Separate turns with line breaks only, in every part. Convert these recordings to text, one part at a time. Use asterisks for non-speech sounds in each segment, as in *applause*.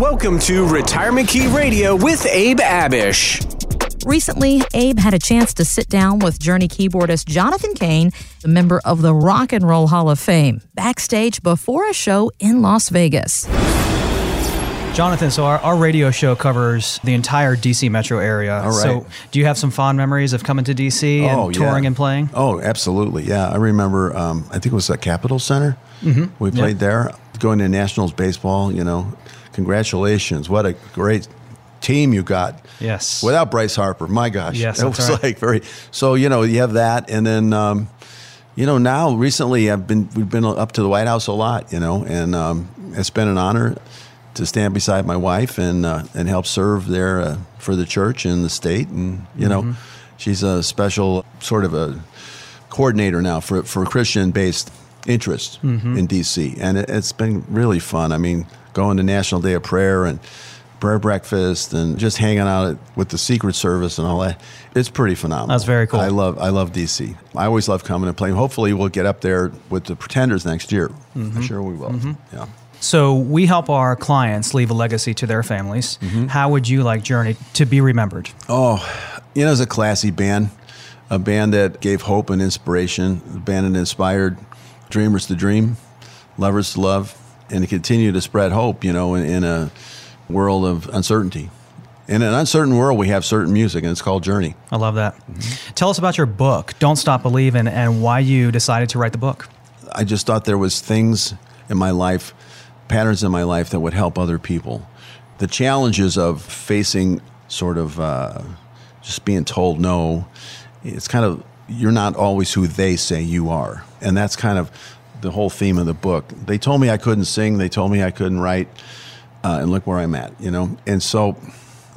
Welcome to Retirement Key Radio with Abe Abish.
Recently, Abe had a chance to sit down with Journey keyboardist Jonathan Cain, a member of the Rock and Roll Hall of Fame, backstage before a show in Las Vegas.
Jonathan, so our, our radio show covers the entire DC metro area.
All right.
So, do you have some fond memories of coming to DC and
Oh,
touring
yeah.
and playing?
Oh, absolutely. Yeah, I remember. Um, I think it was at Capitol Center. Mm-hmm. We played there. Going to Nationals baseball. You know, congratulations! What a great team you got.
Yes.
Without Bryce Harper, my gosh,
Yes,
it was
right. *laughs*
like very. So you know, you have that, and then. Um, you know, now recently I've been we've been up to the White House a lot, you know, and um, it's been an honor to stand beside my wife and uh, and help serve there uh, for the church and the state, and you
Mm-hmm.
know, she's a special sort of a coordinator now for for Christian based interest
Mm-hmm.
in DC, and it, it's been really fun. I mean, going to National Day of Prayer and prayer breakfast and just hanging out with the Secret Service and all that. It's pretty phenomenal.
That's very cool.
I love I love DC. I always love coming and playing. Hopefully, we'll get up there with the Pretenders next year.
Mm-hmm.
I'm sure we will. Yeah.
So, we help our clients leave a legacy to their families.
Mm-hmm.
How would you like Journey to be remembered?
Oh, you know, it's a classy band, a band that gave hope and inspiration, a band that inspired dreamers to dream, lovers to love, and to continue to spread hope, you know, in, in a world of uncertainty. In an uncertain world, we have certain music, and it's called Journey.
I love that.
Mm-hmm.
Tell us about your book, Don't Stop Believing, and why you decided to write the book.
I just thought there was things in my life, patterns in my life that would help other people. The challenges of facing sort of uh, just being told no, it's kind of you're not always who they say you are, and that's kind of the whole theme of the book. They told me I couldn't sing, they told me I couldn't write, uh, and look where I'm at, you know. And so,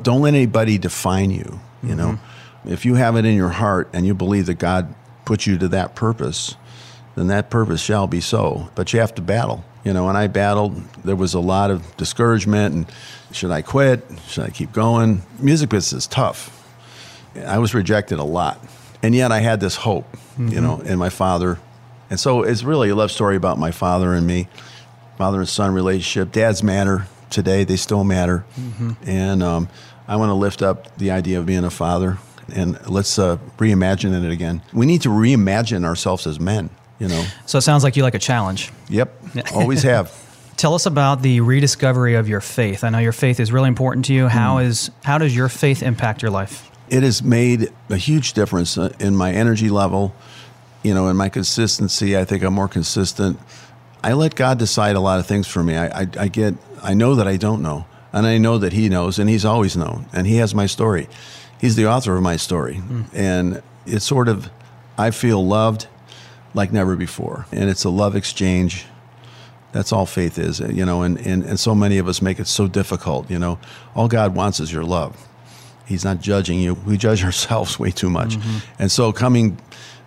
don't let anybody define you. You know, if you have it in your heart and you believe that God put you to that purpose, then that purpose shall be so. But you have to battle, you know. And I battled. There was a lot of discouragement and should I quit? Should I keep going? Music business is tough. I was rejected a lot, and yet I had this hope, you know, and my father. And so it's really a love story about my father and me, father and son relationship. Dads matter today; they still matter, and um, I want to lift up the idea of being a father. And let's uh, reimagine it again. We need to reimagine ourselves as men. You know.
So, it sounds like you like a challenge.
Yep. *laughs* Always have.
Tell us about the rediscovery of your faith. I know your faith is really important to you. How
Hmm.
is how does your faith impact your life?
it has made a huge difference uh, in my energy level, you know, in my consistency. I think I'm more consistent. I let God decide a lot of things for me. I, I, I get, I know that I don't know, and I know that He knows, and He's always known, and He has my story. He's the author of my story, hmm. and it's sort of, I feel loved like never before, and it's a love exchange. That's all faith is, you know, and, and, and so many of us make it so difficult, you know. All God wants is your love. He's not judging you. We judge *laughs* ourselves way too much. Mm-hmm. And so coming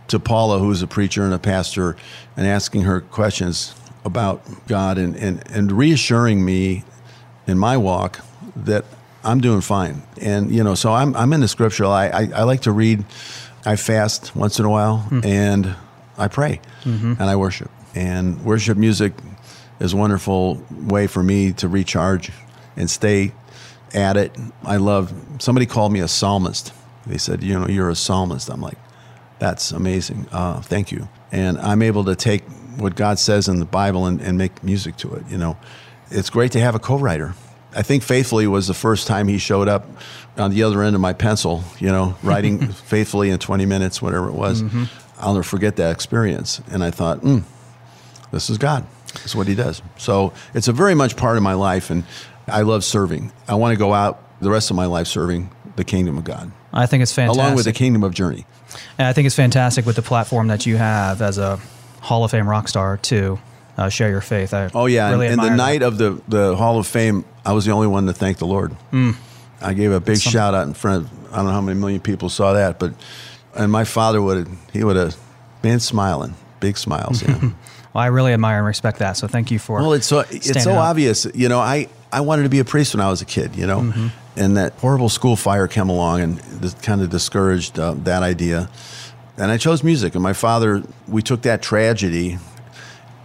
to Paula, who's a preacher and a pastor, and asking her questions about God and, and, and reassuring me in my walk that I'm doing fine. And, you know, so I'm, I'm in the scripture. I, I, I like to read. I fast once in a while hmm. and I pray mm-hmm. and I worship. And worship music is a wonderful way for me to recharge and stay at it. I love, somebody called me a psalmist. They said, you know, you're a psalmist. I'm like, that's amazing. Uh, thank you. And I'm able to take what God says in the Bible and, and make music to it. You know, it's great to have a co-writer. I think faithfully was the first time he showed up on the other end of my pencil. You know, *laughs* writing faithfully in 20 minutes, whatever it was. I'll never forget that experience. And I thought, hmm, this is God. This is what He does. So it's a very much part of my life, and I love serving. I want to go out the rest of my life serving the kingdom of God,
I think it's fantastic.
along with the kingdom of Journey.
And I think it's fantastic with the platform that you have as a Hall of Fame rock star to uh, share your faith. I
Oh yeah,
really
and, and the night
that.
of the the Hall of Fame, I was the only one to thank the Lord. I gave a big shout out in front of I don't know how many million people saw that, but and my father would he would have been smiling, big smiles. Yeah. *laughs*
well, I really admire and respect that. So thank you for.
well, it's so it's so
up.
obvious. You know, I I wanted to be a priest when I was a kid. You know,
Mm-hmm.
And that horrible school fire came along and this kind of discouraged uh, that idea. And I chose music. And my father, we took that tragedy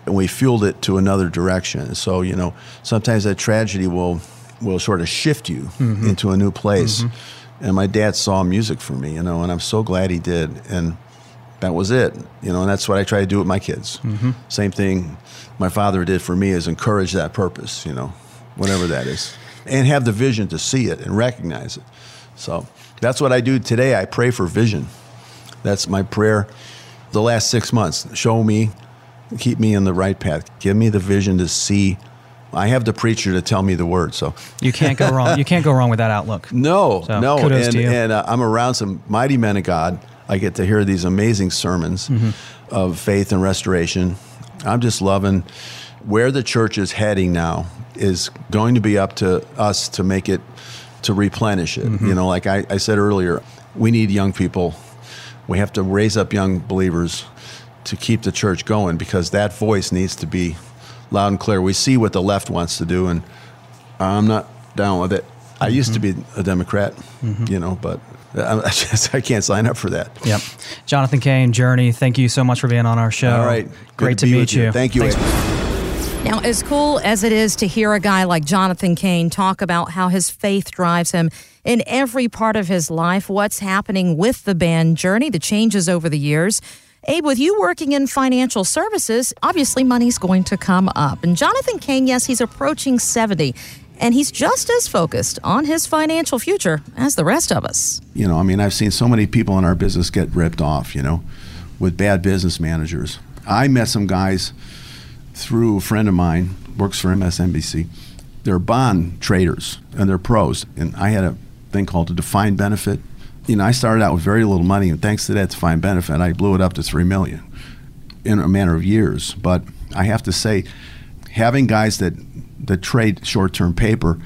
and we fueled it to another direction. So, you know, sometimes that tragedy will will sort of shift you mm-hmm. into a new place. Mm-hmm. And my dad saw music for me, you know, and I'm so glad he did. And that was it, you know, and that's what I try to do with my kids. Mm-hmm. Same thing my father did for me is encourage that purpose, you know, whatever that is, and have the vision to see it and recognize it. So that's what I do today. I pray for vision. That's my prayer the last six months. Show me, keep me in the right path. Give me the vision to see. I have the preacher to tell me the word. So
You can't go wrong. You can't go wrong with that outlook. *laughs*
no,
So,
no,
kudos
and,
to you.
and uh, I'm around some mighty men of God. I get to hear these amazing sermons
Mm-hmm.
of faith and restoration. I'm just loving where the church is heading now. Is going to be up to us to make it to replenish it.
Mm-hmm.
You know, like I, I said earlier, we need young people. We have to raise up young believers to keep the church going because that voice needs to be loud and clear. We see what the left wants to do, and I'm not down with it. I used to be a Democrat, you know, but *laughs* I, just I can't sign up for that.
Yep. Jonathan Cain, Journey, thank you so much for being on our show.
All right, Good
Great to, meet
with
you.
Thank you.
Now, as cool as it is to hear a guy like Jonathan Cain talk about how his faith drives him in every part of his life, what's happening with the band Journey, the changes over the years. Abe, with you working in financial services, obviously money's going to come up. And Jonathan Cain, yes, he's approaching 70, and he's just as focused on his financial future as the rest of us.
You know, I mean, I've seen so many people in our business get ripped off. You know, with bad business managers. I met some guys through a friend of mine works for MSNBC. They're bond traders and they're pros. And I had a thing called a defined benefit. You know, I started out with very little money, and thanks to that defined benefit, I blew it up to three million in a matter of years. But I have to say, having guys that that trade short-term paper,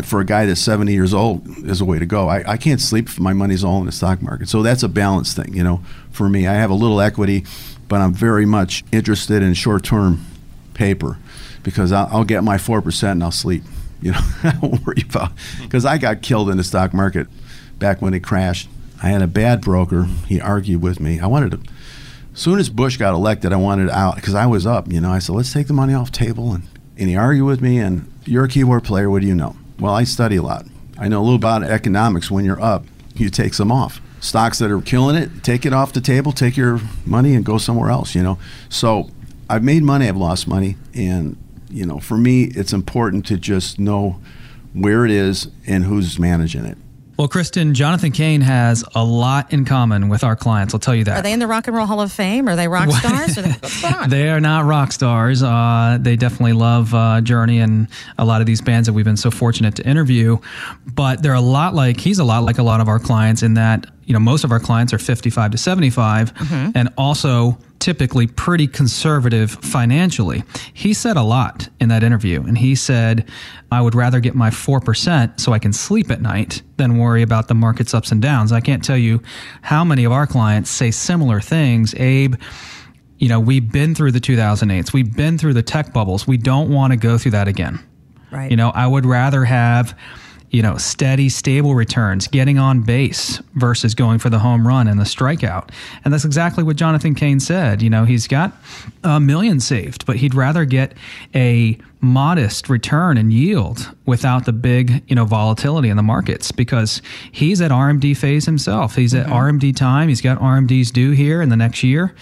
and for a guy that's 70 years old, is a way to go. I, I can't sleep if my money's all in the stock market. So that's a balance thing, you know. For me, I have a little equity, but I'm very much interested in short-term paper because I'll, I'll get my four percent and I'll sleep. *laughs* You know, I don't worry about because I got killed in the stock market back when it crashed. I had a bad broker. He argued with me. I wanted to. As soon as Bush got elected, I wanted out because I was up. You know, I said, "Let's take the money off table." And, and he argued with me. And you're a keyboard player. What do you know? Well, I study a lot. I know a little about economics. When you're up, you take some off. Stocks that are killing it, take it off the table. Take your money and go somewhere else. You know. So I've made money. I've lost money, and you know, for me, it's important to just know where it is and who's managing it.
Well, Kristen, Jonathan Cain has a lot in common with our clients. I'll tell you that.
Are they in the Rock and Roll Hall of Fame? Are they rock stars? Going *laughs* on?
They are not rock stars. Uh, they definitely love uh, Journey and a lot of these bands that we've been so fortunate to interview. But they're a lot like he's a lot like a lot of our clients in that you know most of our clients are 55 to 75, and also typically pretty conservative financially. He said a lot in that interview, and he said, "I would rather get my four percent so I can sleep at night than worry about the market's ups and downs." I can't tell you how many of our clients say similar things. Abe you know, we've been through the 2008s. We've been through the tech bubbles. We don't want to go through that again.
Right.
You know, I would rather have, you know, steady, stable returns, getting on base versus going for the home run and the strikeout. And that's exactly what Jonathan Cain said. You know, he's got a million saved, but he'd rather get a modest return and yield without the big, you know, volatility in the markets because he's at RMD phase himself. He's at mm-hmm. RMD time. He's got RMDs due here in the next year.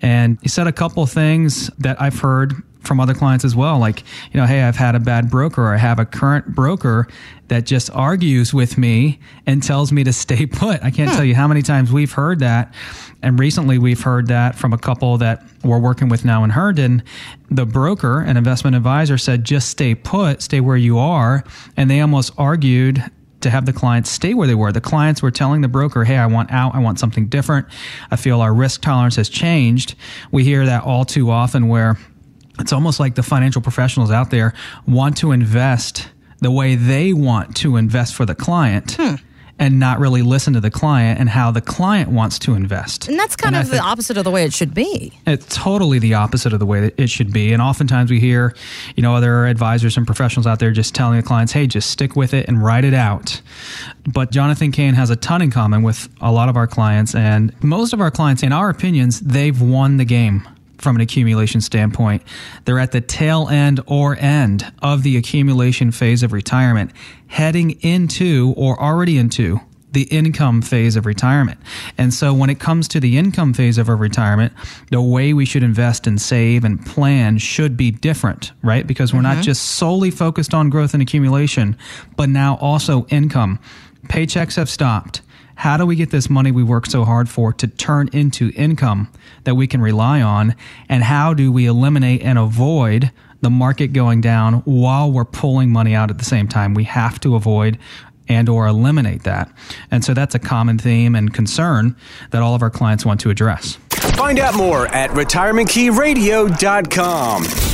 And he said a couple of things that I've heard from other clients as well. Like, you know, hey, I've had a bad broker or I have a current broker that just argues with me and tells me to stay *laughs* put. I can't hmm. tell you how many times we've heard that. And recently we've heard that from a couple that we're working with now in Herndon. The broker, an investment advisor, said, just stay put, stay where you are. And they almost argued to have the clients stay where they were. The clients were telling the broker, hey, I want out, I want something different. I feel our risk tolerance has changed. We hear that all too often where it's almost like the financial professionals out there want to invest the way they want to invest for the client hmm. and not really listen to the client and how the client wants to invest.
and that's kind
I
of the opposite of the way it should be.
it's totally the opposite of the way that it should be. And oftentimes we hear, you know, other advisors and professionals out there just telling the clients, hey, just stick with it and write it out. But Jonathan Cain has a ton in common with a lot of our clients. And most of our clients, in our opinions, they've won the game from an accumulation standpoint. They're at the tail end or end of the accumulation phase of retirement, heading into or already into the income phase of retirement. And so when it comes to the income phase of our retirement, the way we should invest and save and plan should be different, right? Because we're mm-hmm. not just solely focused on growth and accumulation, but now also income. Paychecks have stopped. How do we get this money we work so hard for to turn into income that we can rely on? And how do we eliminate and avoid the market going down while we're pulling money out at the same time? We have to avoid and or eliminate that. And so that's a common theme and concern that all of our clients want to address.
Find out more at retirementkeyradio.com.